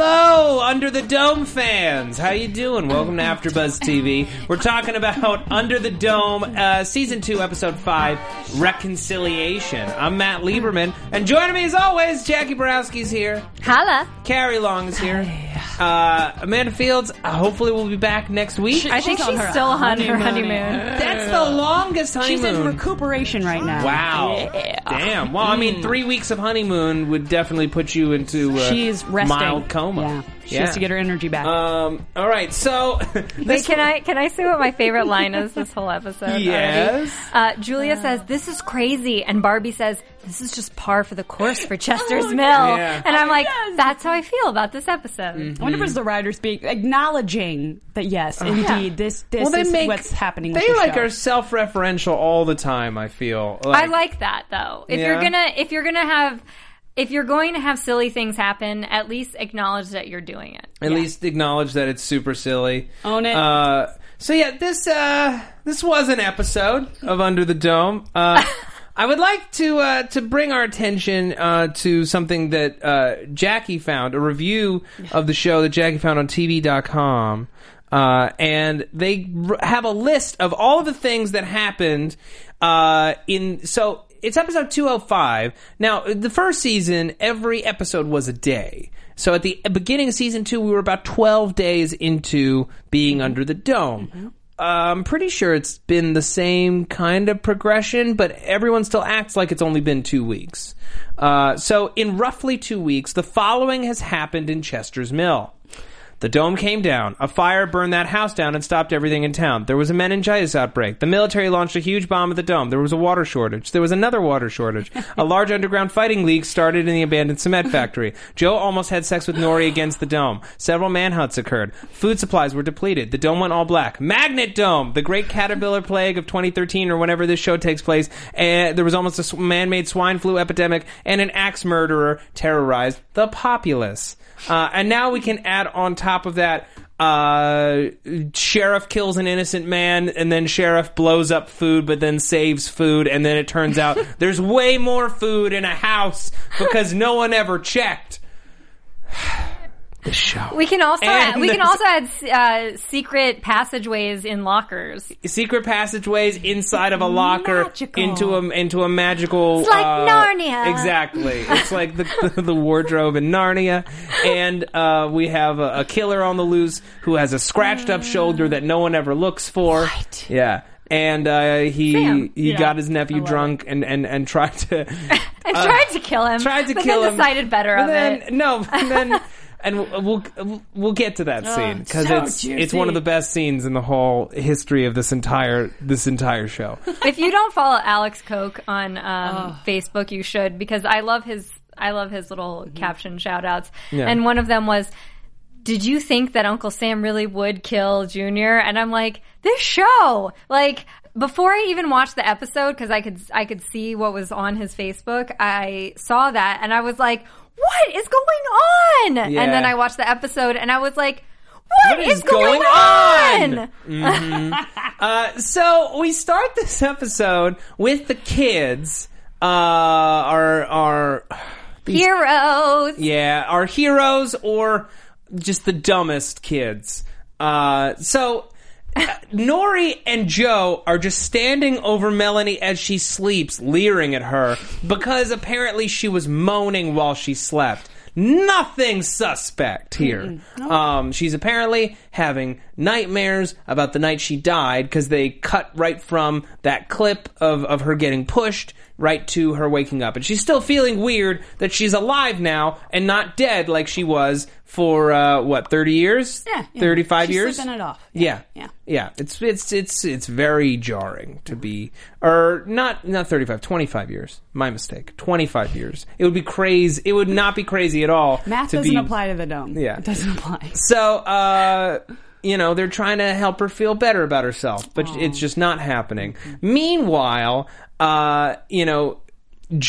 Under the Dome fans. How you doing? Welcome to AfterBuzz TV. We're talking about Under the Dome, uh, season two, episode five, Reconciliation. I'm Matt Lieberman, and joining me as always, Jackie Borowski's here. Holla. Carrie Long is here. Uh, Amanda Fields, uh, hopefully, will be back next week. I think She's she's, on her still on her honeymoon. honeymoon. That's the longest honeymoon. She's in recuperation right now. Wow. Damn. Well, I mean, three weeks of honeymoon would definitely put you into uh, She's resting. mild coma. Yeah. She has to get her energy back. Um. All right. So, Wait, this can I can I say what my favorite line is this whole episode? Yes. Uh, Julia says this is crazy, and Barbie says this is just par for the course for Chester's Mill. Yeah. And I'm like, yes. that's how I feel about this episode. I wonder if it's the writers being acknowledging that yes, indeed, this this well, is make what's happening. They with like show. are self-referential all the time. I feel. I like that though. If Yeah? you're gonna if you're gonna have if you're going to have silly things happen, at least acknowledge that you're doing it. At least acknowledge that it's super silly. Own it. Uh, so yeah, this uh, this was an episode of Under the Dome. Uh, I would like to uh, to bring our attention uh, to something that uh, Jackie found a review of the show that Jackie found on TV.com. Uh, and they r- have a list of all the things that happened uh, in so it's episode 205 now the first season every episode was a day. So at the beginning of season two we were about 12 days into being under the dome. Uh, I'm pretty sure it's been the same kind of progression, but everyone still acts like it's only been two weeks. Uh, so, in roughly two weeks, the following has happened in Chester's Mill. The dome came down. A fire burned that house down and stopped everything in town. There was a meningitis outbreak. The military launched a huge bomb at the dome. There was a water shortage. There was another water shortage. a large underground fighting league started in the abandoned cement factory. Joe almost had sex with Norrie against the dome. Several manhunts occurred. Food supplies were depleted. The dome went all black. Magnet Dome, the great caterpillar plague of 2013 or whenever this show takes place. And there was almost a man-made swine flu epidemic and an axe murderer terrorized the populace. Uh, and now we can add on top of that, uh, sheriff kills an innocent man, and then sheriff blows up food, but then saves food, and then it turns out there's way more food in a house because no one ever checked. The show. We can also add, we can also add uh, secret passageways in lockers. secret passageways inside of a locker Magical. into a into a magical. It's like uh, Narnia. Exactly, it's like the, the wardrobe in Narnia, and uh, we have a, a killer on the loose who has a scratched up shoulder that no one ever looks for. Yeah. And uh, he Sam. he Yeah. got his nephew I love drunk and, and, and tried to I tried to kill him. Uh, tried to but kill then him. decided better But of then, it. No, and then and we'll we'll, we'll get to that scene because so it's juicy. it's one of the best scenes in the whole history of this entire this entire show. if you don't follow Alex Koch on um, Facebook, you should because I love his I love his little caption shout outs. Yeah. And one of them was did you think that Uncle Sam really would kill Junior? And I'm like, this show, like before I even watched the episode, because I could I could see what was on his Facebook, I saw that and I was like, what is going on? Yeah. And then I watched the episode and I was like, What what is is, going, going on? Uh, so we start this episode with the kids. Uh, our our Heroes. yeah, our heroes or just the dumbest kids. Uh, so. Norrie and Joe are just standing over Melanie as she sleeps, leering at her because apparently she was moaning while she slept. Nothing suspect here. Um, she's apparently having nightmares about the night she died because they cut right from that clip of, of her getting pushed right to her waking up. And she's still feeling weird that she's alive now and not dead like she was for, uh, what, 30 years? Yeah, yeah. 35 She's years? sleeping it off. Yeah. Yeah. Yeah. It's, it's, it's, it's very jarring to be, or not, not 35, 25 years. My mistake. 25 years. It would be crazy. It would not be crazy at all. Math doesn't be, apply to the dome. Yeah. It doesn't apply. so, uh, you know, they're trying to help her feel better about herself, but it's just not happening. Meanwhile, uh, you know,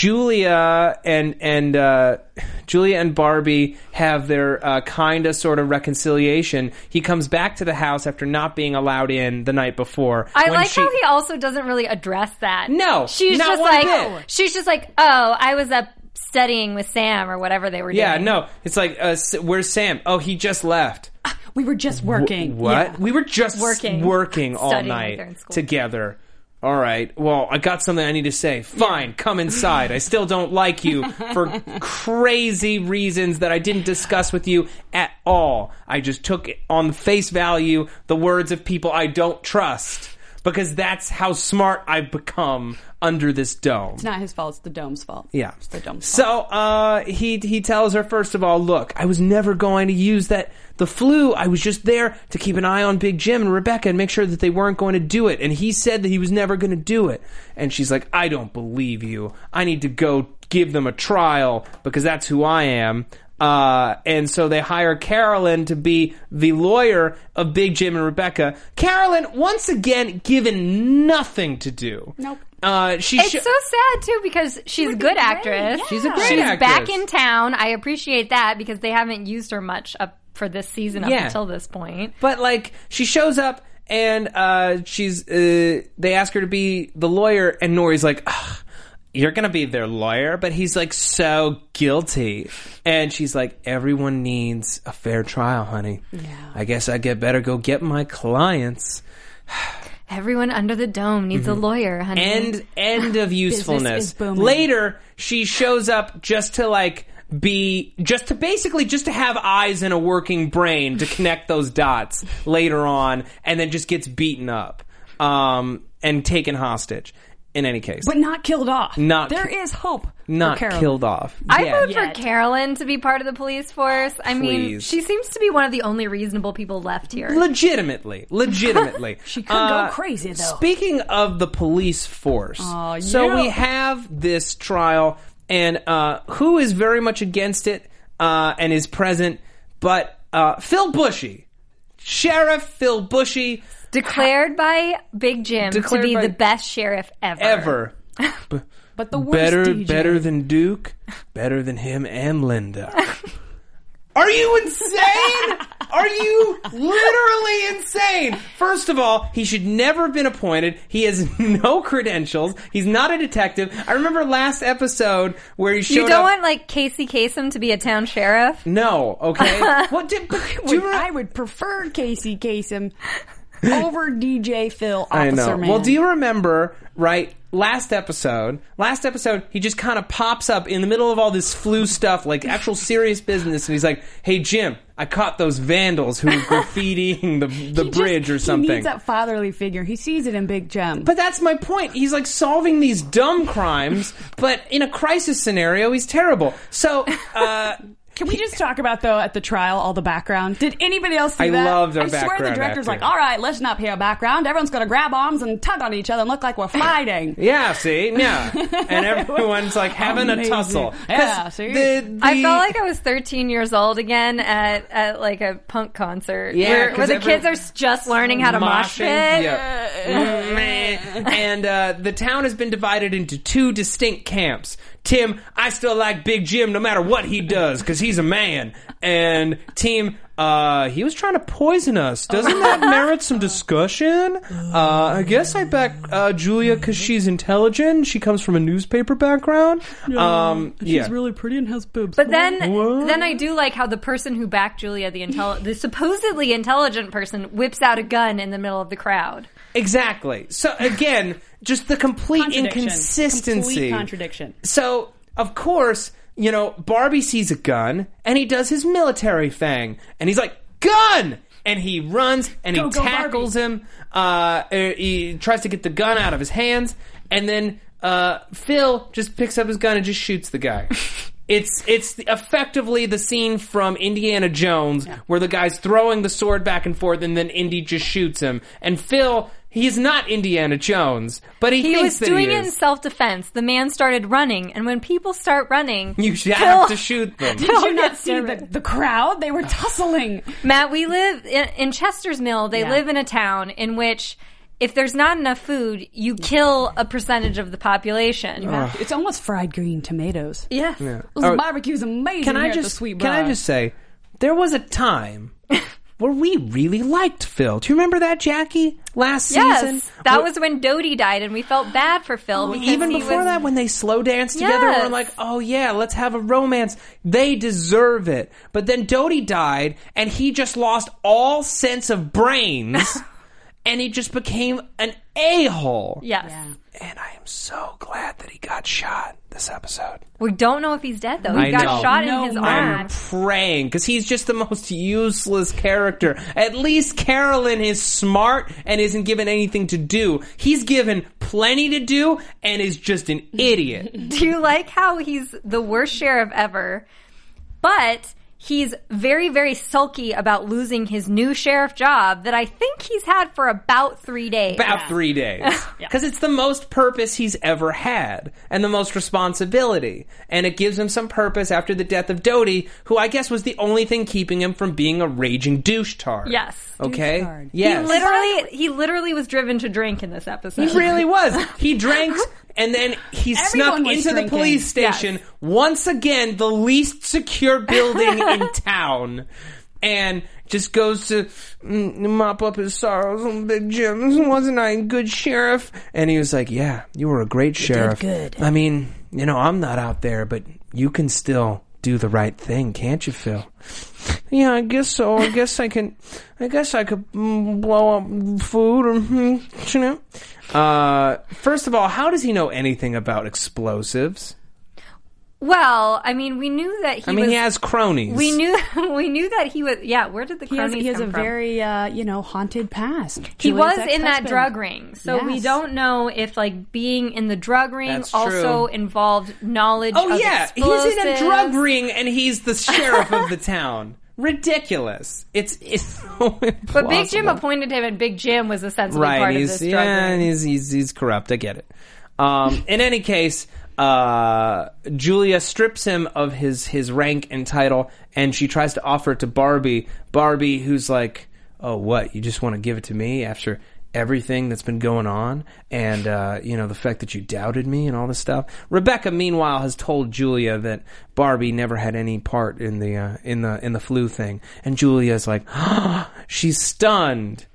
Julia and and uh, Julia and Barbie have their uh, kind of sort of reconciliation. He comes back to the house after not being allowed in the night before. I like she- how he also doesn't really address that. No, she's not just like bit. she's just like, oh, I was up studying with Sam or whatever they were Yeah, doing. no, it's like, uh, where's Sam? Oh, he just left. We were just working. What? Yeah. We were just Working. working all Studying like they're in night school. together. All right. Well, I got something I need to say. Fine, come inside. I still don't like you for crazy reasons that I didn't discuss with you at all. I just took on face value the words of people I don't trust because that's how smart I've become under this dome. It's not his fault. It's the dome's fault. Yeah. It's the dome's So fault. uh, he he tells her first of all, look, I was never going to use that the flu. I was just there to keep an eye on Big Jim and Rebecca and make sure that they weren't going to do it. And he said that he was never going to do it. And she's like, I don't believe you. I need to go give them a trial because that's who I am. Uh, and so they hire Carolyn to be the lawyer of Big Jim and Rebecca. Carolyn, once again, given nothing to do. Nope. Uh, she It's sho- so sad too because she's a good great, actress. yeah. She's a great She's actress. back in town. I appreciate that because they haven't used her much up for this season up Yeah. until this point. But like she shows up and uh, she's uh, they ask her to be the lawyer and Norrie's like "Ugh, you're gonna be their lawyer but he's like so guilty and she's like everyone needs a fair trial honey yeah. I guess I get better go get my clients Everyone under the dome needs a lawyer, honey. end end of usefulness is booming. later she shows up just to like be just to basically just to have eyes and a working brain to connect those dots later on and then just gets beaten up um and taken hostage in any case but not killed off. Not There ki- is hope. not Carolyn. killed off I Yeah. vote Yet. for Carolyn to be part of the police force. I mean, she seems to be one of the only reasonable people left here. legitimately legitimately She could go crazy, though. speaking of the police force Aw, so we have this trial and uh, who is very much against it uh, and is present but uh, phil Bushey sheriff phil Bushey Declared by Big Jim Declared to be by- the best sheriff ever. ever B- But the worst better DJ. better than duke better than him and linda Are you insane? Are you literally insane? First of all, he should never have been appointed. He has no credentials. He's not a detective. I remember last episode where he showed You don't up. want like Casey Kasem to be a town sheriff? no, okay. what did? But, do you Would- re- I would prefer Casey Kasem over DJ Phil I Officer know. Man. Well, do you remember, right? Last episode, last episode, he just kind of pops up in the middle of all this flu stuff, like actual serious business, and he's like, "Hey, Jim, I caught those vandals who were graffitiing the the He just- bridge or something." He needs that fatherly figure. He sees it in Big Jim. But that's my point. He's like solving these dumb crimes, but in a crisis scenario, he's terrible. So, uh, Can we just talk about though at the trial all the background? Did anybody else see I that? love their I swear the background director's acting. like, all right, let's not pay a background. Everyone's going to grab arms and tug on each other and look like we're fighting. yeah, see, yeah, and everyone's like having a Amazing. tussle. 'Cause Yeah, see? the- I the- felt like I was 13 years old again at, at like a punk concert. Yeah, where, 'cause where the every- kids are s- just learning how to mosh Moshing, yeah. And uh, the town has been divided into two distinct camps. Tim, I still like Big Jim no matter what he does because he's a man. And Team, uh, he was trying to poison us. Doesn't that merit some discussion? Uh, I guess I back uh, Julia because she's intelligent. She comes from a newspaper background. Um, yeah. really pretty and has boobs. But then, What? then I do like how the person who backed Julia, the intelli- the supposedly intelligent person, whips out a gun in the middle of the crowd. Exactly. So again, just the complete inconsistency. Complete contradiction. So, of course, you know, Barbie sees a gun and he does his military thing and he's like, gun! and he runs and Go, he go, tackles him. Uh, he tries to get the gun out of his hands, and then uh, Phil just picks up his gun and just shoots the guy. It's it's effectively the scene from Indiana Jones where the guy's throwing the sword back and forth, and then Indy just shoots him. And Phil, he's not Indiana Jones, but he, He thinks was that doing he it in is. self defense. The man started running, and when people start running, You should Phil- have to shoot them. Did you not see the, the crowd? They were tussling. Matt, we live in, in Chester's Mill. They Yeah. live in a town in which, if there's not enough food, you kill a percentage of the population. It's almost fried green tomatoes. Yeah. This Oh, barbecue's amazing Can I here at the just Sweet can I Bride. just say there was a time where we really liked Phil. Do you remember that, Jackie? Last Yes, season, that Wh- was when Dodee died, and we felt bad for Phil. Oh, because even before was- that, when they slow dance together, Yes. we're like, oh yeah, let's have a romance. They deserve it. But then Dodee died, and he just lost all sense of brains, and he just became an a hole. Yes. And I am so glad that he got shot this episode. We don't know if he's dead though. He I got know. shot No, in his arm. I'm praying because he's just the most useless character. At least Carolyn is smart and isn't given anything to do. He's given plenty to do and is just an idiot. Do you like how he's the worst sheriff ever, but he's very, very sulky about losing his new sheriff job that I think he's had for about three days. About three days. Because it's the most purpose he's ever had and the most responsibility. And it gives him some purpose after the death of Dodee, who I guess was the only thing keeping him from being a raging douche tard. Yes. Okay? Douche-tard. Yes. He literally, he literally was driven to drink in this episode. He really was. He drank and then he snuck Everyone was into the drinking. police station once again, the least secure building in town, and just goes to mm, mop up his sorrows on Big Jim. Wasn't I a good sheriff? And he was like, "Yeah, you were a great sheriff. good. I mean, you know, I'm not out there, but you can still." Do the right thing, can't you, Phil? Yeah, I guess so. I guess I can. I guess I could mm, blow up food or mm, you know. Uh, first of all, how does he know anything about explosives? Well, I mean, we knew that he I mean, was. he has cronies. we knew we knew that he was. Yeah, where did the He has, cronies he has a from? very, uh, you know, haunted past. He Julia's was in that drug ring, so we don't know if like being in the drug ring That's also true. involved knowledge. Oh of yeah, he's in a drug ring and he's the sheriff of the town. Ridiculous. It's it's so But Big Jim appointed him, and Big Jim was essentially right. part of he's this yeah, and he's, he's he's corrupt. I get it. Um, in any case, uh, Julia strips him of his his rank and title, and she tries to offer it to Barbie. Barbie, who's like, "Oh, what? You just want to give it to me after?" Everything that's been going on, and uh, you know the fact that you doubted me and all this stuff. Rebecca, meanwhile, has told Julia that Barbie never had any part in the uh, in the in the flu thing, and Julia's like, she's stunned.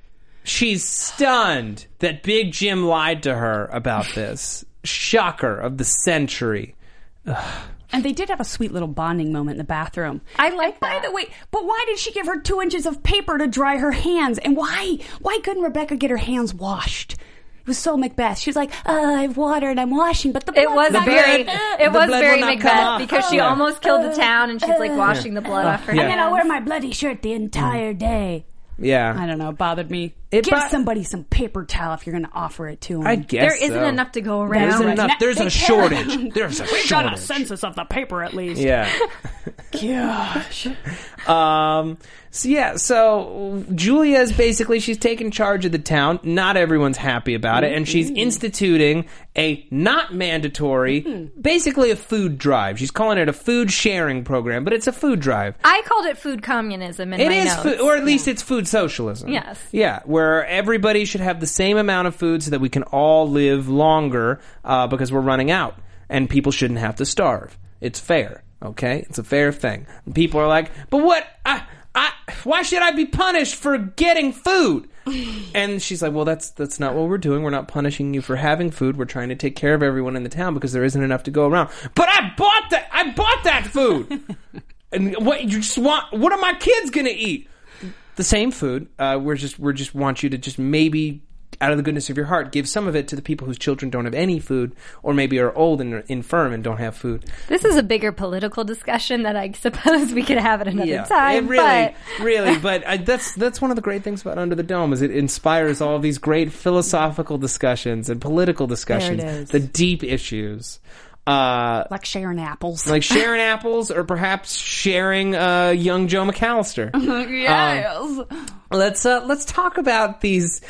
She's stunned that Big Jim lied to her about this. Shocker of the century. And they did have a sweet little bonding moment in the bathroom. I like By that. the way, but why did she give her two inches of paper to dry her hands? And why? Why couldn't Rebecca get her hands washed? It was so Macbeth. She was like, uh, I've watered, I'm washing, but the It was not very, good." it was very will not come Macbeth because she Yeah. almost killed the uh, town, and she's like uh, washing the blood uh, off her. And then. I'll wear my bloody shirt the entire day. Yeah, I don't know. It bothered me. It Give bo- somebody some paper towel if you're going to offer it to them. I guess There isn't so. enough to go around. isn't enough. There's They a care. shortage. There's a shortage. Got a census of the paper at least. Yeah. Gosh. Um. So yeah. So Julia is basically she's taking charge of the town. Not everyone's happy about it, and she's instituting a not mandatory, basically a food drive. She's calling it a food sharing program, but it's a food drive. I called it food communism in It my is, notes. food, or at least it's food socialism. Yes. Yeah, where everybody should have the same amount of food so that we can all live longer uh, because we're running out, and people shouldn't have to starve. It's fair, okay? It's a fair thing. And people are like, but what? I, I, why should I be punished for getting food? And she's like, "Well, that's that's not what we're doing. We're not punishing you for having food. We're trying to take care of everyone in the town because there isn't enough to go around." But I bought that. I bought that food. and what you just want? What are my kids gonna eat? The same food. Uh, we're just we're just want you to just maybe out of the goodness of your heart, give some of it to the people whose children don't have any food, or maybe are old and are infirm and don't have food. This is a bigger political discussion that I suppose we could have at another Yeah, time. it really, but really. But uh, that's that's one of the great things about Under the Dome is it inspires all these great philosophical discussions and political discussions, is. the deep issues. Uh, Like sharing apples. like sharing apples, or perhaps sharing uh, young Joe McAlister. yes. let's uh, let's talk about these.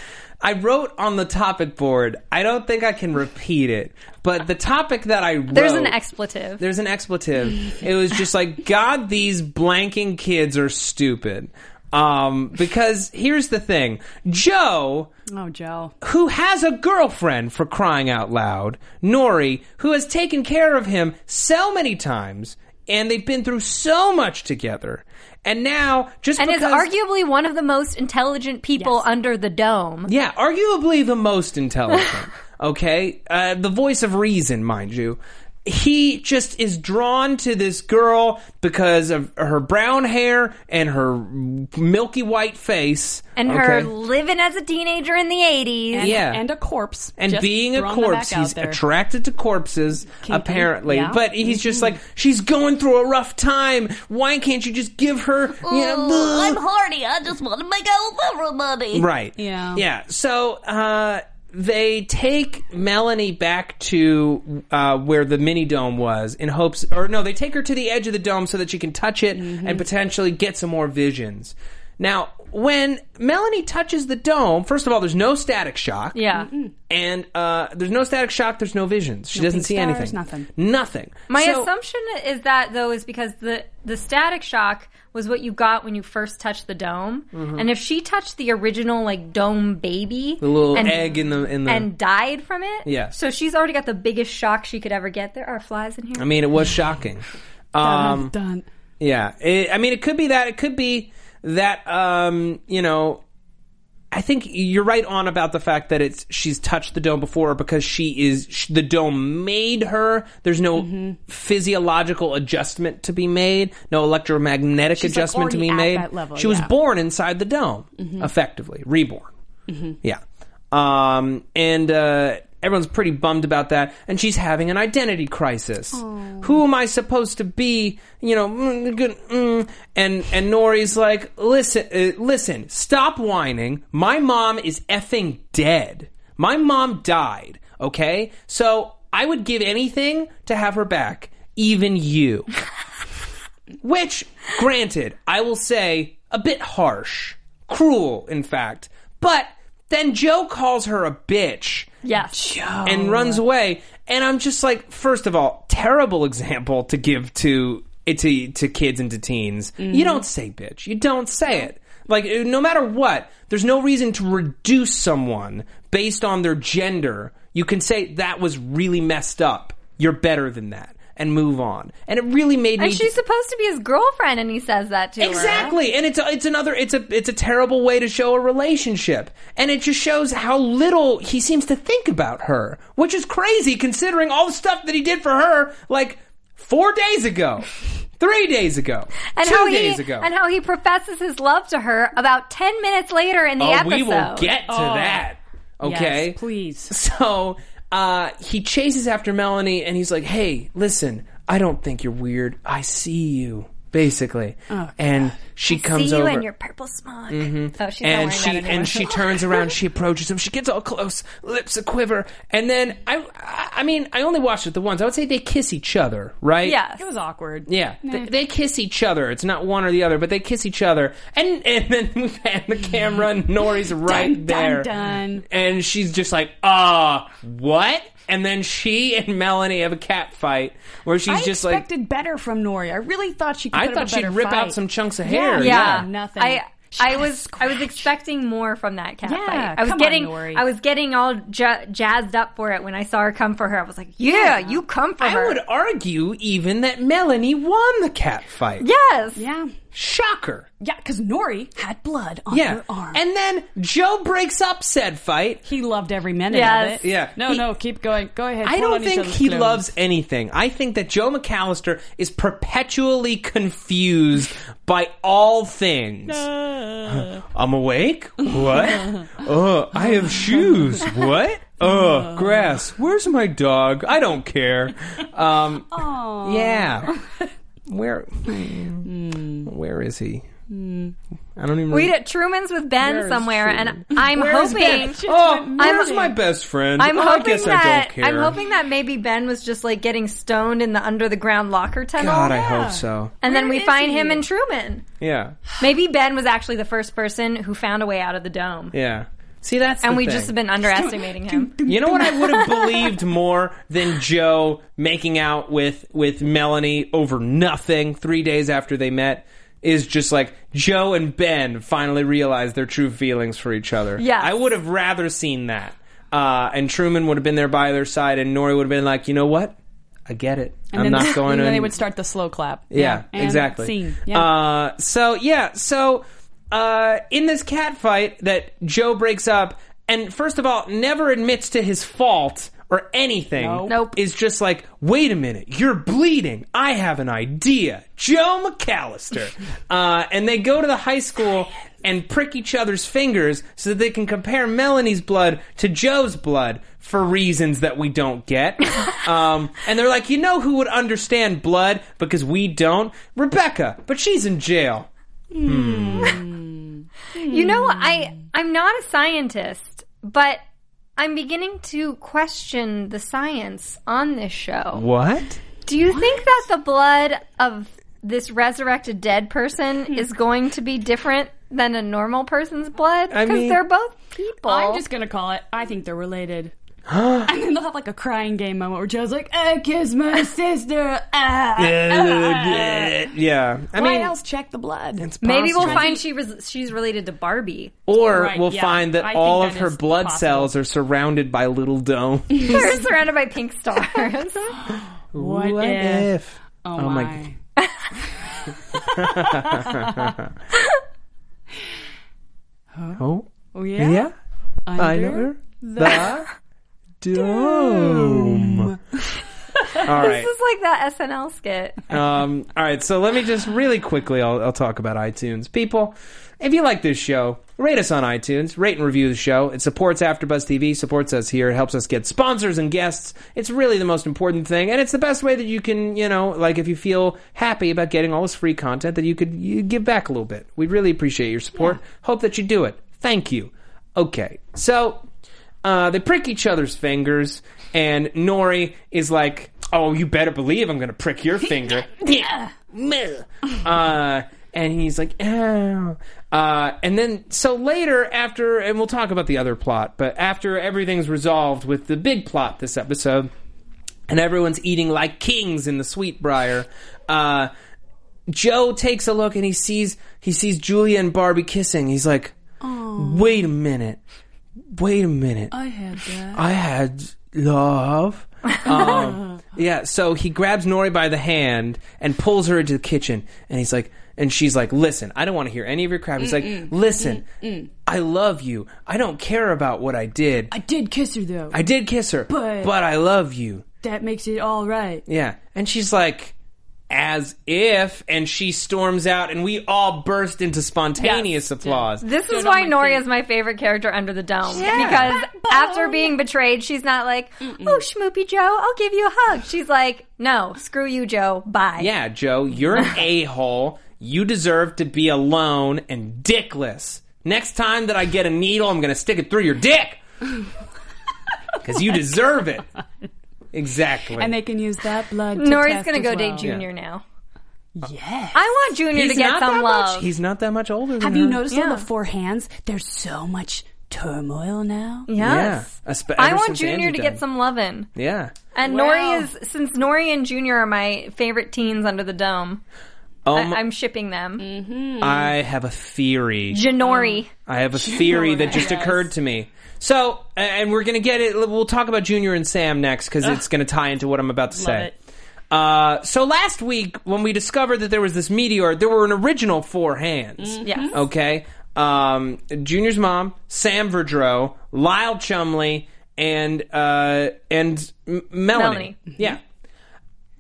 I wrote on the topic board. I don't think I can repeat it, but the topic that I wrote, there's an expletive. There's an expletive. it was just like, God, these blanking kids are stupid. Um, because here's the thing, Joe, oh, Joe. who has a girlfriend for crying out loud, Norrie, who has taken care of him so many times, and they've been through so much together, and now just and is arguably one of the most intelligent people Yes. under the dome. yeah, arguably the most intelligent. okay, uh, the voice of reason, mind you. He just is drawn to this girl because of her brown hair and her milky white face, And her living as a teenager in the 80s. And, Yeah. And a corpse. and Just being a corpse, he's attracted to corpses, apparently. yeah. But he's just like, she's going through a rough time. Why can't you just give her, you know, I'm horny. I just want to make out with everybody. Right. Yeah. Yeah. So uh, they take Melanie back to uh, where the mini dome was in hopes, or no, they take her to the edge of the dome so that she can touch it Mm-hmm. and potentially get some more visions. Now, when Melanie touches the dome, first of all, there's no static shock. Yeah. And uh, there's no static shock. There's no visions. She doesn't see stars, anything. nothing. Nothing. My So- assumption is that though is because the the static shock was what you got when you first touched the dome, and if she touched the original like dome baby, the little and, egg in the in the. and died from it, Yeah. So she's already got the biggest shock she could ever get. There are flies in here. I mean, it was shocking. Um, Done. Yeah, it, I mean, it could be that. It could be that. Um, you know, I think you're right on about the fact that it's she's touched the dome before because she is sh the dome made her. There's no Mm-hmm. physiological adjustment to be made, no electromagnetic She's, like, adjustment to already be at made. that level, she was yeah. Mm-hmm. born inside the dome, effectively reborn. Yeah. Um, and uh, everyone's pretty bummed about that. And she's having an identity crisis. Who am I supposed to be? You know, mm, good, mm. and and Norrie's like, listen, uh, listen, stop whining. My mom is effing dead. My mom died. Okay, so I would give anything to have her back, even you. Which, granted, I will say a bit harsh, cruel, in fact. But then Joe calls her a bitch yes, and runs away, and I'm just like, first of all, terrible example to give to to to kids and to teens. You don't say bitch. You don't say it. Like uh, no matter what, there's no reason to reduce someone based on their gender. You can say that was really messed up. You're better than that. And move on. And it really made me and she's supposed to be his girlfriend, and he says that to her. Exactly, and it's a, it's another it's a it's a terrible way to show a relationship, and it just shows how little he seems to think about her, which is crazy considering all the stuff that he did for her like four days ago, three days ago, And two how he days ago. and how he professes his love to her about ten minutes later in the oh, episode. we will get to oh. that. Okay, Yes, please. So uh, he chases after Melanie, and he's like, "Hey, listen, I don't think you're weird. I see you." Basically, and she comes See you over. and your purple smock. Oh, she's and wearing she that and she turns around. She approaches him. She gets all close, lips a quiver, and then I, I mean, I only watched it the once. I would say they kiss each other, right? yes. It was awkward. Yeah, they, they kiss each other. It's not one or the other, but they kiss each other. And and then we pan the camera, and Norrie's right Dun, dun, there, dun. and she's just like, "Uh, what?" And then she and Melanie have a cat fight where she's I just like, expected better from Norrie. I really thought she could "I put thought up a she'd better rip fight. out some chunks of hair." yeah, Yeah, nothing. I She I got was I was expecting more from that cat Yeah, fight. I was come on, getting Norrie. I was getting all ja- jazzed up for it when I saw her come for her. I was like, yeah, you come for her. I her. would argue even that Melanie won the cat fight. yes. Yeah. Shocker. Yeah, because Norrie had blood on Yeah. her arm. And then Joe breaks up said fight. he loved every minute Yes. of it. Yeah. No, He- no, keep going. Go ahead. I don't think he clothes. loves anything. I think that Joe McAlister is perpetually confused by all things. I'm awake? What? uh, I have shoes. What? Uh, grass. Where's my dog? I don't care. Um, yeah. Where? Hmm. Hmm. Where is he? Hmm. I don't even. We did Truman's with Ben Where is somewhere, Truman? and I'm Where's hoping. Ben? Oh, I'm- where's my best friend? I'm Oh, hoping I guess that I don't care. I'm hoping that maybe Ben was just like getting stoned in the under the ground locker tunnel, God, I hope so. and then Where we is find he? him and Truman. Yeah, Maybe Ben was actually the first person who found a way out of the dome, yeah. See, that's and the we thing. just have been underestimating him. You know what I would have believed more than Joe making out with with Melanie over nothing three days after they met is just like Joe and Ben finally realized their true feelings for each other. Yes. I would have rather seen that. Uh, and Truman would have been there by their side, and Norrie would have been like, you know what? I get it. And I'm then, not going and to. then they would start the slow clap. Yeah, And exactly. Scene. Yeah. Uh, so yeah, so uh, in this cat fight that Joe breaks up, and first of all, never admits to his fault or anything. Nope. Is just like, wait a minute, you're bleeding. I have an idea. Joe McAlister. uh, and they go to the high school and prick each other's fingers so that they can compare Melanie's blood to Joe's blood for reasons that we don't get. um, and they're like, you know who would understand blood because we don't? Rebecca, but she's in jail. You know, I I'm not a scientist, but I'm beginning to question the science on this show. What? Do you think that the blood of this resurrected dead person hmm. is going to be different than a normal person's blood? I Because mean- they're both people. I'm just gonna call it. I think they're related. And then they'll have like a crying game moment where Joe's like, "I kiss my sister." Ah, ah. yeah. I Why mean, else check the blood? Maybe we'll possible. find she was she's related to Barbie. Or Right, we'll yeah. find that I think all that of her is blood possible. cells are surrounded by little domes. They're surrounded by pink stars. What, What if? if? Oh, Oh my my. Oh, Oh yeah. yeah. Under Under the dome. All right. This is like that SNL skit. Um, all right, so let me just really quickly, I'll, I'll talk about iTunes. People, if you like this show, rate us on iTunes, rate and review the show. It supports AfterBuzz TV, supports us here. It helps us get sponsors and guests. It's really the most important thing, and it's the best way that you can, you know, like if you feel happy about getting all this free content, that you could you give back a little bit. We'd really appreciate your support. Hope that you do it. Thank you. Okay, so uh, they prick each other's fingers, and Norrie is like, "Oh, you better believe I'm to prick your finger." uh, and he's like, "Ow." Uh, and then, so later, after, and we'll talk about the other plot, but after everything's resolved with the big plot this episode, and everyone's eating like kings in the Sweetbriar, uh, Joe takes a look and he sees he sees Julia and Barbie kissing. He's like, "Wait a minute, wait a minute, I had that. I had love." um, yeah, so he grabs Norrie by the hand and pulls her into the kitchen, and he's like, and she's like, "Listen, I don't want to hear any of your crap." He's like, "Listen, I love you. I don't care about what I did. I did kiss her though. I did kiss her, But- but I love you." that makes it all right. Yeah. And she's like, as if, and she storms out, and we all burst into spontaneous Yes. applause. This is why my Norrie is my favorite character under the dome. Yeah. Because after being betrayed, she's not like, oh, Schmoopy Joe, I'll give you a hug. She's like, no, screw you, Joe. Bye. Yeah, Joe, you're an a hole. You deserve to be alone and dickless. Next time that I get a needle, I'm going to stick it through your dick. Because you deserve it. Exactly. And they can use that blood. To Norrie's test gonna as go well. date Junior now. Yeah. I want Junior He's to get some love. Much, he's not that much older than Have you her. noticed Yeah. all the four hands? There's so much turmoil now. yes. Yeah. Espe- I want Junior Angie to died. get some lovin'. Yeah. And Wow. Norrie is, since Norrie and Junior are my favorite teens under the dome, Oh, I, um, I'm shipping them. Mm-hmm. I have a theory. Janori. I have a theory that just Yes. occurred to me. So, and we're going to get it. We'll talk about Junior and Sam next because it's going to tie into what I'm about to Love say. it. Uh, so last week when we discovered that there was this meteor, there were an original four hands. Yes. Okay. Um, Junior's mom, Sam Verdreaux, Lyle Chumley, and uh, and M- Melanie. Melanie. Yeah.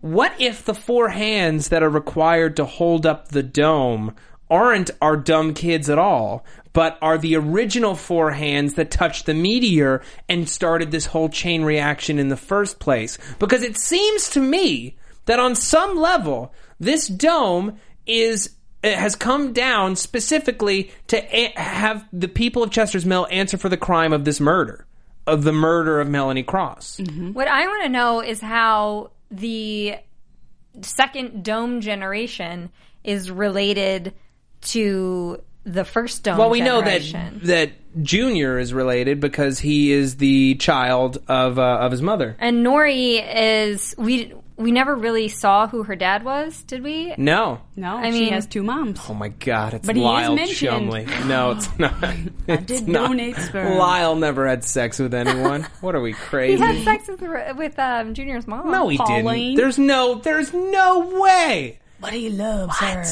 What if the four hands that are required to hold up the dome aren't our dumb kids at all, but are the original four hands that touched the meteor and started this whole chain reaction in the first place? Because it seems to me that on some level, this dome is it has come down specifically to a- have the people of Chester's Mill answer for the crime of this murder, of the murder of Melanie Cross. Mm-hmm. What I want to know is how the second dome generation is related to the first dome Well, we know that that Junior is related because he is the child of uh, of his mother. and Norrie is we we never really saw who her dad was, did we? No. No, I she mean- has two moms. Oh my God! It's But he is Lyle mentioned. Chumley. No, it's not. It's did not. donate sperm. Lyle never had sex with anyone. What are we crazy? He had sex with with um, Junior's mom. no, he didn't. There's no. There's no way. But he loves her.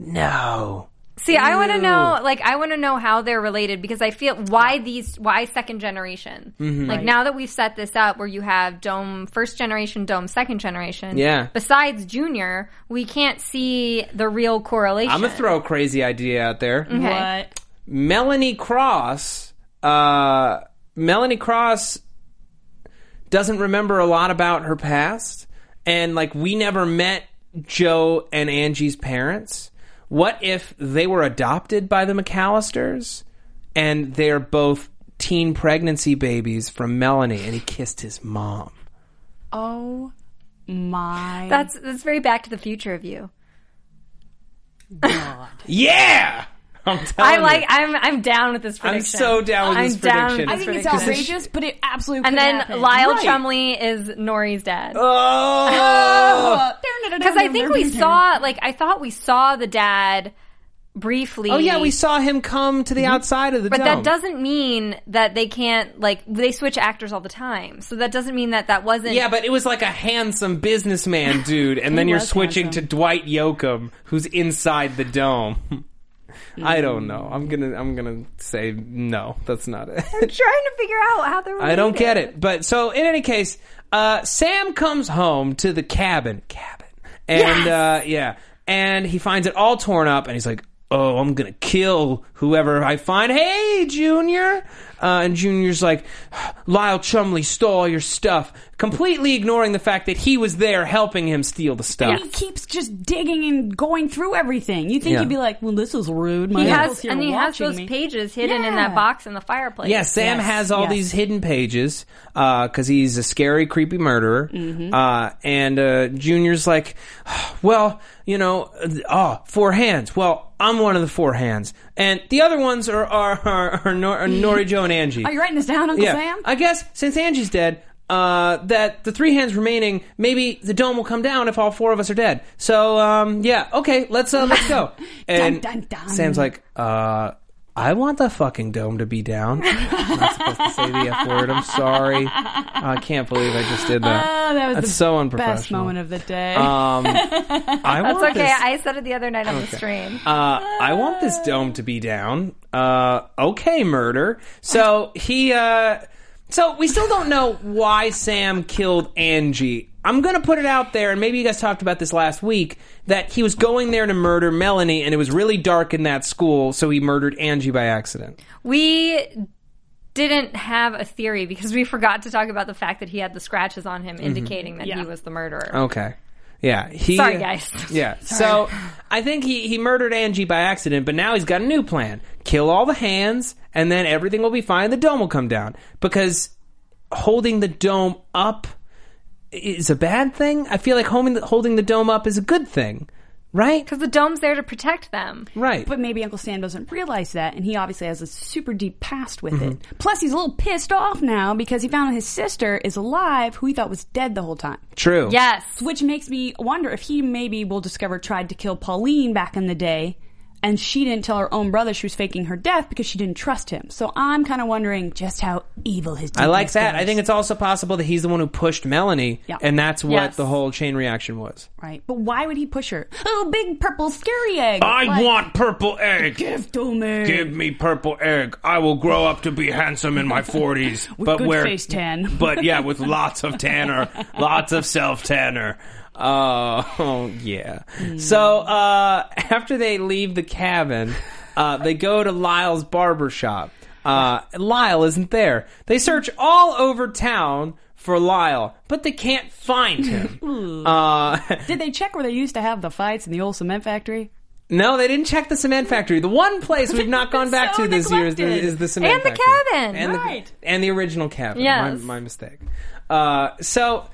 No. See, I want to know, like, I want to know how they're related because I feel why these, why second generation? Mm-hmm. Like now that we've set this up, where you have Dome first generation, Dome second generation. Yeah. Besides Junior, we can't see the real correlation. I'm gonna throw a crazy idea out there. Okay. What? Melanie Cross, uh, Melanie Cross doesn't remember a lot about her past, and like we never met Joe and Angie's parents. What if they were adopted by the McAlisters, and they're both teen pregnancy babies from Melanie, and he kissed his mom? Oh my That's that's very Back to the Future of you. god. Yeah, I'm telling I you. like. I'm I'm down with this prediction. I'm so down with I'm this down prediction. with I this think it's prediction. outrageous, but it absolutely And could then happen. Lyle Right. Chumley is Norrie's dad. Oh. Because I think we saw, like, I thought we saw the dad briefly. Oh yeah, we saw him come to the mm-hmm. outside of the dome. But dome. that doesn't mean that they can't, like, they switch actors all the time. So that doesn't mean that that wasn't. Yeah, but it was like a handsome businessman dude, and then you're was switching to Dwight Yoakam, who's inside the dome. I don't know. I'm gonna I'm gonna say no. That's not it. I'm trying to figure out how they're I don't get it. But so in any case, uh, Sam comes home to the cabin, cabin, and uh, yeah, and he finds it all torn up, and he's like, "Oh, I'm gonna kill whoever I find." Hey, Junior, uh, and Junior's like, "Lyle Chumley stole all your stuff," completely ignoring the fact that he was there helping him steal the stuff. And he keeps just digging and going through everything. You think Yeah. he'd be like, "Well, this is rude." My He uncle's has, here and he has watching those me." pages hidden in Yeah. that box in the fireplace. Yeah, Sam Yes, has all yes. these hidden pages because he's a scary, creepy murderer. Mm-hmm. Uh, and uh, Junior's like, well, you know, uh, oh, four hands. Well, I'm one of the four hands, and the other ones are are are, are, Nor- are Norrie, Joe, and Angie. Are you writing this down, Uncle yeah, Sam? I guess since Angie's dead. Uh, that the three hands remaining, maybe the dome will come down if all four of us are dead. So, um, yeah, okay, let's uh, let's go. And dun, dun. Sam's like, uh, I want the fucking dome to be down. I'm not supposed to say the F word. I'm sorry. I can't believe I just did that. Oh, that was That's the so unprofessional. best moment of the day. Um, I That's want okay. this. I said it the other night on the stream. Uh, I want this dome to be down. Uh, okay, murder. So he, uh, so we still don't know why Sam killed Angie. I'm gonna put it out there, and maybe you guys talked about this last week, that he was going there to murder Melanie, and it was really dark in that school, so he murdered Angie by accident. We didn't have a theory because we forgot to talk about the fact that he had the scratches on him, mm-hmm. indicating that he was the murderer. Okay. Yeah. He, Sorry, guys. Yeah. So I think he, he murdered Angie by accident, but now he's got a new plan. Kill all the hands, and then everything will be fine. The dome will come down. Because holding the dome up is a bad thing. I feel like holding the, holding the dome up is a good thing. Right? Because the dome's there to protect them. Right. But maybe Uncle Sam doesn't realize that, and he obviously has a super deep past with it. Mm-hmm. Plus, he's a little pissed off now because he found out his sister is alive, who he thought was dead the whole time. True. Yes. Which makes me wonder if he maybe, we'll discover, tried to kill Pauline back in the day and she didn't tell her own brother she was faking her death because she didn't trust him. So I'm kind of wondering just how evil his. I like that. goes. I think it's also possible that he's the one who pushed Melanie, Yeah. and that's what Yes. the whole chain reaction was. right. But why would he push her? Oh, big purple scary egg. I Like, want purple egg. give to me. Give me purple egg. I will grow up to be handsome in my forties, but good where face tan. but yeah, with lots of tanner, lots of self tanner. Oh, yeah. So uh, after they leave the cabin, uh, they go to Lyle's barber shop. Uh, Lyle isn't there. They search all over town for Lyle, but they can't find him. uh, Did they check where they used to have the fights in the old cement factory? no, they didn't check the cement factory. The one place we've not gone back So to this year is the, is the cement factory. And the factory. cabin. and Right. the and the original cabin. Yes. my, my mistake. Uh, so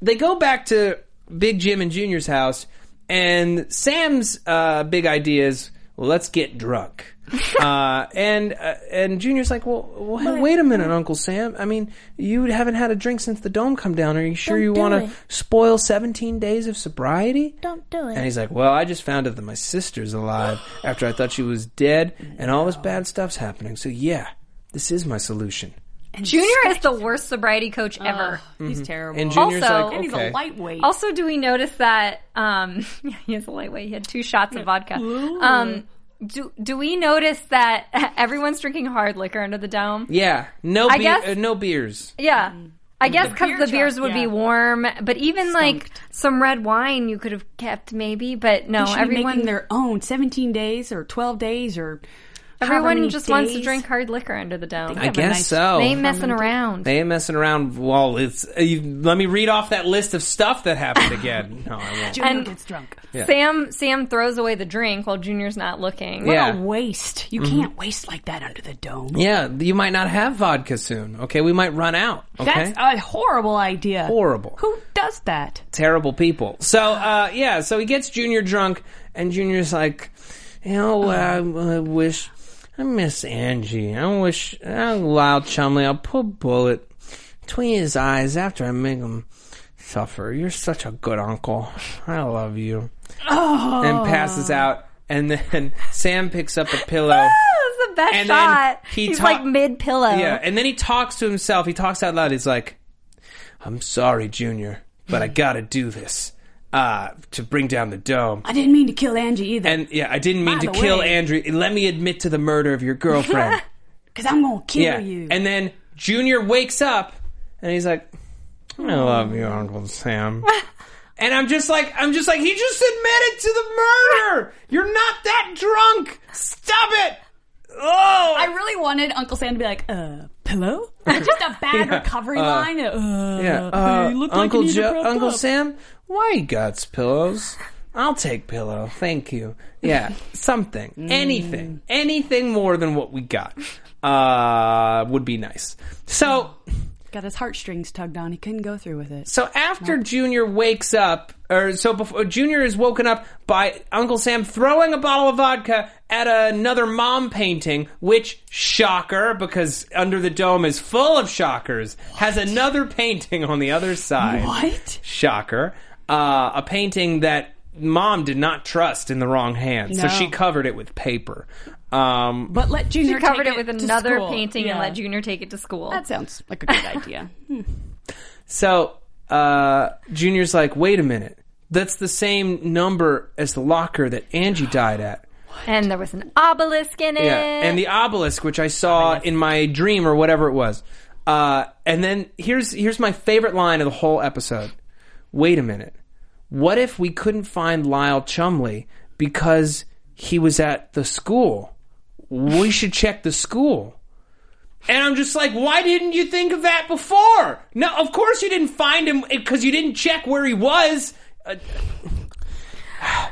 they go back to Big Jim and Junior's house, and Sam's uh, big idea is, let's get drunk. uh, and uh, and Junior's like, well, well, wait a minute, Uncle Sam. I mean, you haven't had a drink since the dome come down. Are you sure Don't you do want to spoil 17 days of sobriety? Don't do it. And he's like, Well, I just found out that my sister's alive after I thought she was dead, and all this bad stuff's happening. So, yeah, this is my solution. Junior is the worst sobriety coach ever. He's terrible. And Junior's Also- like, and he's a lightweight. Also, do we notice that um, he is a lightweight? He had two shots of vodka. Um, do do we notice that everyone's drinking hard liquor under the dome? Yeah, no, I be- guess- uh, no beers. Yeah. I guess because beer the beers truck, would be warm, but even like some red wine you could have kept maybe, but no, They be everyone making their own 17 days or 12 days or however everyone many just wants to drink hard liquor under the dome. I guess nice- so. They ain't messing around. They ain't messing around. Well, it's uh, you, let me read off that list of stuff that happened again. No, I won't. Junior And- gets drunk. Sam Sam throws away the drink while Junior's not looking. What Yeah. Mm-hmm. a waste. You can't waste like that under the dome. Yeah, you might not have vodka soon. Okay, we might run out. Okay, That's a horrible idea. horrible. Who does that? terrible people. So, uh, yeah, so he gets Junior drunk, and Junior's like, you know, I, I wish, I miss Angie. I wish, Lyle Chumley, I'll put a bullet between his eyes after I make him suffer. You're such a good uncle. I love you. And passes oh. out, and then Sam picks up a pillow. Ah, that was the best And shot. he He's ta- like mid pillow. Yeah, and then he talks to himself. He talks out loud. He's like, "I'm sorry, Junior, but I gotta do this uh, to bring down the dome." I didn't mean to kill Angie either. And yeah, I didn't mean By to the kill way- Andrew. Let me admit to the murder of your girlfriend. Because I'm going to kill yeah, you. and then Junior wakes up and he's like, "I love you, Uncle Sam." And I'm just like, I'm just like, he just admitted to the murder. You're not that drunk. Stop it. Oh, I really wanted Uncle Sam to be like, uh, pillow? Just a bad recovery line. Uh, Yeah, uh, hey, you look like Uncle need Joe, Uncle up. Sam, why got pillows? I'll take pillow, thank you. Yeah, something, Mm. anything, anything more than what we got uh, would be nice. So, Got his heartstrings tugged on. He couldn't go through with it. so after Junior wakes up, or so before Junior is woken up by Uncle Sam throwing a bottle of vodka at another mom painting, which shocker, because Under the Dome is full of shockers, has another painting on the other side. What? Shocker. Uh, a painting that mom did not trust in the wrong hands, so she covered it with paper. Um, But let She Junior covered take it with to another school. painting and let Junior take it to school. That sounds like a good idea. So uh, Junior's like, wait a minute. That's the same number as the locker that Angie died at. and there was an obelisk in it. Yeah, and the obelisk, which I saw in my dream or whatever it was. Uh, and then here's here's my favorite line of the whole episode. Wait a minute. What if we couldn't find Lyle Chumley because he was at the school? We should check the school. And I'm just like, why didn't you think of that before? No, of course you didn't find him because you didn't check where he was. Uh,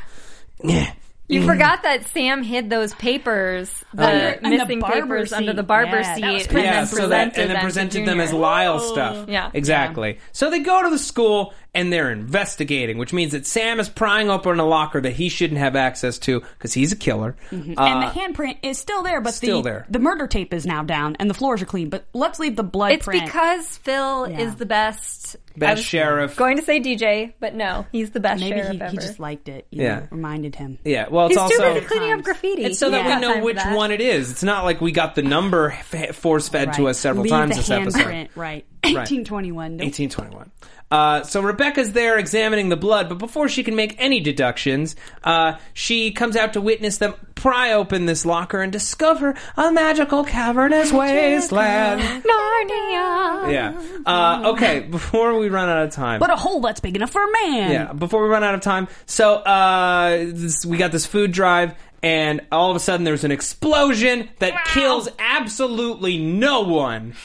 yeah. You forgot that Sam hid those papers, the Under- in the missing barber papers under the barber Yeah, that was seat, pretty and yeah, then so presented that, and then presented them Junior. as Lyle stuff. Yeah. exactly. So they go to the school, and they're investigating, which means that Sam is prying open a locker that he shouldn't have access to because he's a killer. Uh, and the handprint is still there, but still the there. the murder tape is now down, and the floors are clean. But let's leave the blood It's print. because Phil Yeah. is the best. Best sheriff. Going to say DJ, but no, he's the best maybe sheriff he, ever. he just liked it. You Yeah. know, reminded him. yeah, well, it's he's also too busy cleaning up graffiti. It's so that He's we know which one it is. It's not like we got the number f- force fed to us several Leave times the this episode. handprint, right? 1821. Nope. 1821. Uh, so Rebecca's there examining the blood, but before she can make any deductions, uh, she comes out to witness them pry open this locker and discover a magical cavernous wasteland. Narnia. Yeah. Uh, okay, before we run out of time. But a hole that's big enough for a man. Yeah, before we run out of time. So, uh, this, we got this food drive, and all of a sudden there's an explosion that kills absolutely no one.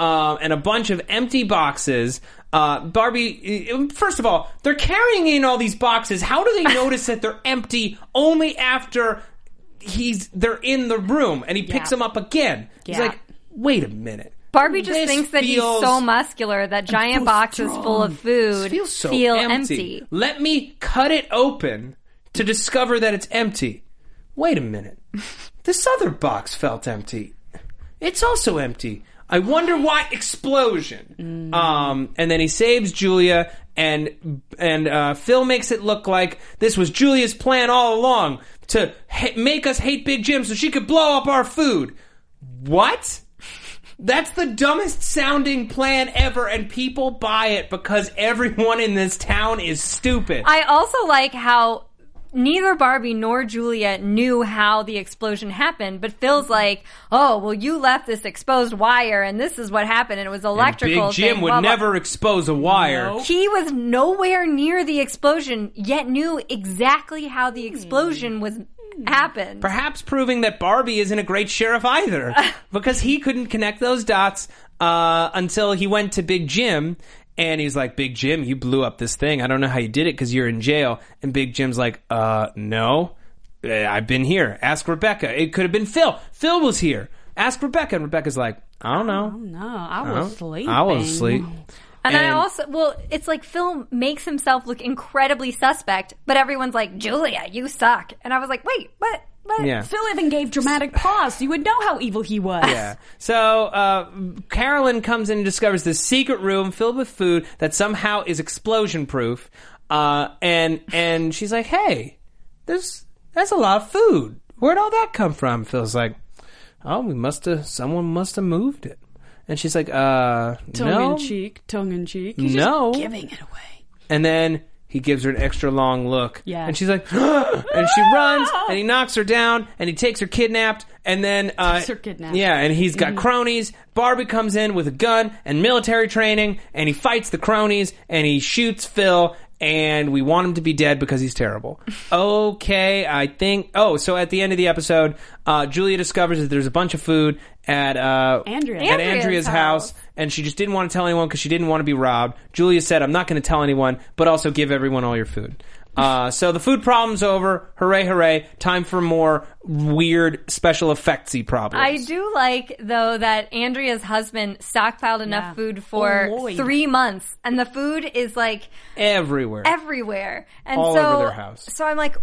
Um, and a bunch of empty boxes. Uh, Barbie, uh, first of all, they're carrying in all these boxes. How do they notice that they're empty only after he's they're in the room and he picks Yeah. them up again? He's Yeah. like, wait a minute. Barbie just This thinks that he's so muscular that giant boxes strong. full of food feels so feel empty. Let me cut it open to discover that it's empty. Wait a minute. This other box felt empty. It's also empty. I wonder why explosion. Um, and then he saves Julia, and and uh, Phil makes it look like this was Julia's plan all along to ha- make us hate Big Jim so she could blow up our food. What? That's the dumbest sounding plan ever, and people buy it because everyone in this town is stupid. I also like how neither Barbie nor Juliet knew how the explosion happened, but Phil's mm-hmm. like, "Oh, well, you left this exposed wire, and this is what happened, and it was And electrical." Big Jim thing, would blah, blah." never expose a wire. He was nowhere near the explosion, yet knew exactly how the hmm. explosion was hmm. happened. Perhaps proving that Barbie isn't a great sheriff either, because he couldn't connect those dots uh, until he went to Big Jim. And he's like, Big Jim, you blew up this thing. I don't know how you did it because you're in jail. And Big Jim's like, uh, no. Uh, I've been here. Ask Rebecca. It could have been Phil. Phil was here. Ask Rebecca. And Rebecca's like, I don't know. No, I I was don't- sleeping. I was asleep. And, I also, well, it's like Phil makes himself look incredibly suspect, but everyone's like, Julia, you suck. And I was like, wait, what? What? Yeah. Phil even gave dramatic pause. So you would know how evil he was. Yeah. So uh, Carolyn comes in and discovers this secret room filled with food that somehow is explosion proof. Uh, and and she's like, "Hey, there's that's a lot of food. Where'd all that come from?" Phil's like, "Oh, we must have. Someone must have moved it." And she's like, "Uh, Tongue no, in cheek, tongue in cheek. He's no." just giving it away. And then he gives her an extra long look. Yeah. And she's like, and she runs, and he knocks her down, and he takes her kidnapped, and then uh, Takes her kidnapped. Yeah, and he's Mm-hmm. got cronies. Barbie comes in with a gun and military training, and he fights the cronies, and he shoots Phil. And we want him to be dead because he's terrible. Okay, I think. Oh, so at the end of the episode, uh, Julia discovers that there's a bunch of food at uh, Andrea. at Andrea's Andrea's house, house. and she just didn't want to tell anyone because she didn't want to be robbed. Julia said, "I'm not going to tell anyone, but also give everyone all your food." Uh, so the food problem's over. Hooray, hooray! Time for more weird special effectsy problems. I do like though that Andrea's husband stockpiled enough Yeah. food for Oh, Lloyd. three months, and the food is like everywhere. everywhere, and All so over their house. so I'm like,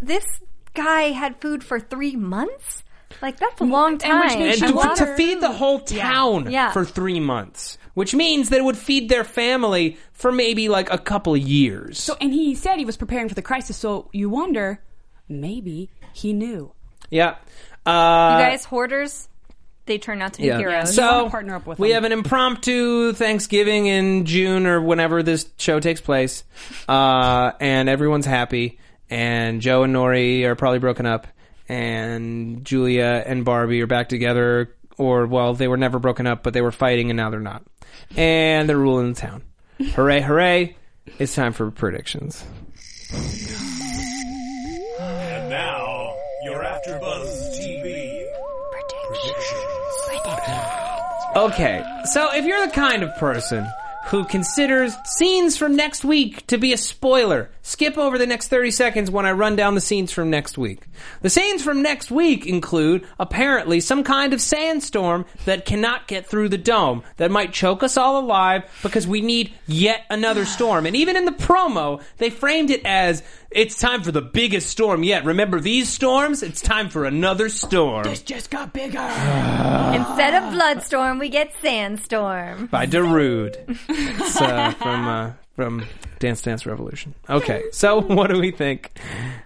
this guy had food for three months. Like that's a long and which time. means and to, to feed the whole town Yeah. for three months, which means that it would feed their family for maybe like a couple of years. So, and he said he was preparing for the crisis. So you wonder, maybe he knew. yeah. Uh, you guys hoarders, they turn out to be Yeah. heroes. So partner up with we them. have an impromptu Thanksgiving in June or whenever this show takes place, uh, and everyone's happy. And Joe and Norrie are probably broken up, and Julia and Barbie are back together. Or well, they were never broken up, but they were fighting, and now they're not. And they're ruling the town. hooray! Hooray! It's time for predictions. And now, you're AfterBuzz TV predictions. Okay, so if you're the kind of person who considers scenes from next week to be a spoiler. Skip over the next 30 seconds when I run down the scenes from next week. The scenes from next week include apparently some kind of sandstorm that cannot get through the dome that might choke us all alive because we need yet another storm. And even in the promo, they framed it as it's time for the biggest storm yet. Remember these storms? It's time for another storm. This just got bigger. Instead of Bloodstorm, we get Sandstorm. by Darude. It's uh, from uh, from Dance Dance Revolution. Okay, so what do we think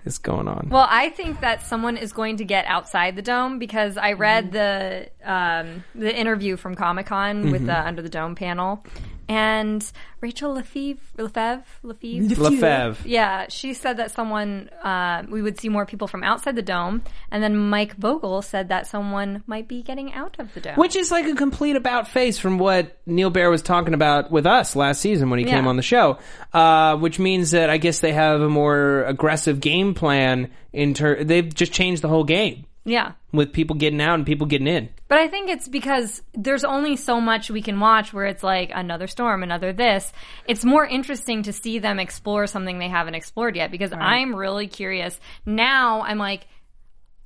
is going on? Well, I think that someone is going to get outside the dome because I read the um, the interview from Comic Con with the Under the Dome panel, and Rachel Lefevre, Lefevre, Lefevre, Lefebvre. yeah, she said that someone uh, we would see more people from outside the dome, and then Mike Vogel said that someone might be getting out of the dome. Which is like a complete about face from what Neal Baer was talking about with us last season when he came on the show. Uh, which means that I guess they have a more aggressive game plan. In ter- they've just changed the whole game yeah. with people getting out and people getting in. But I think it's because there's only so much we can watch where it's like another storm, another this. It's more interesting to see them explore something they haven't explored yet because I'm really curious. Now I'm like,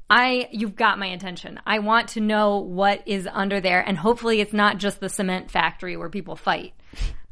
I, you've got my attention. I want to know what is under there and hopefully it's not just the cement factory where people fight.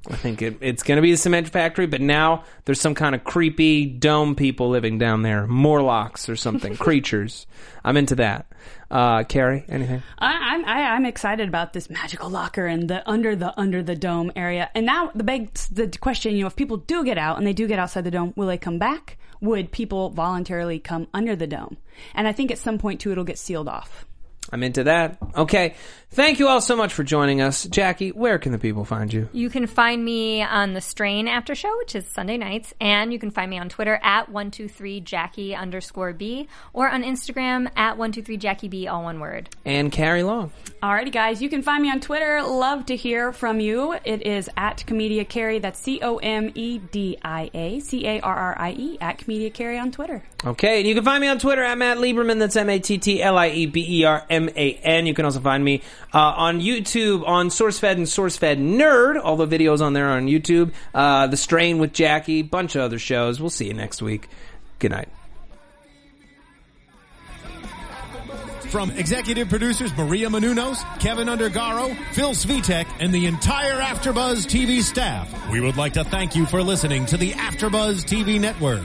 I think it, it's going to be a cement factory, but now there's some kind of creepy dome people living down there, Morlocks or something, creatures. I'm into that. Uh, Carrie, anything? I, I'm I, I'm excited about this magical locker and the under the under the dome area. And now the big the question, you know, if people do get out and they do get outside the dome, will they come back? Would people voluntarily come under the dome? And I think at some point too, it'll get sealed off. I'm into that. Okay. Thank you all so much for joining us. Jackie, where can the people find you? You can find me on the Strain After Show, which is Sunday nights, and you can find me on Twitter at 123Jackie underscore B or on Instagram at 123Jackie B, all one word. And Carrie Long. Alrighty, guys, you can find me on Twitter. Love to hear from you. It is at Comedia Carrie. That's C O M E D I A C A R R I E at Comedia Carrie on Twitter. Okay, and you can find me on Twitter at Matt Lieberman. That's M A T T L I E B E R M A N. You can also find me uh, on YouTube on SourceFed and SourceFed Nerd. All the videos on there on YouTube. Uh, the Strain with Jackie, bunch of other shows. We'll see you next week. Good night. From executive producers Maria Menounos, Kevin Undergaro, Phil Svitek, and the entire AfterBuzz TV staff, we would like to thank you for listening to the AfterBuzz TV network.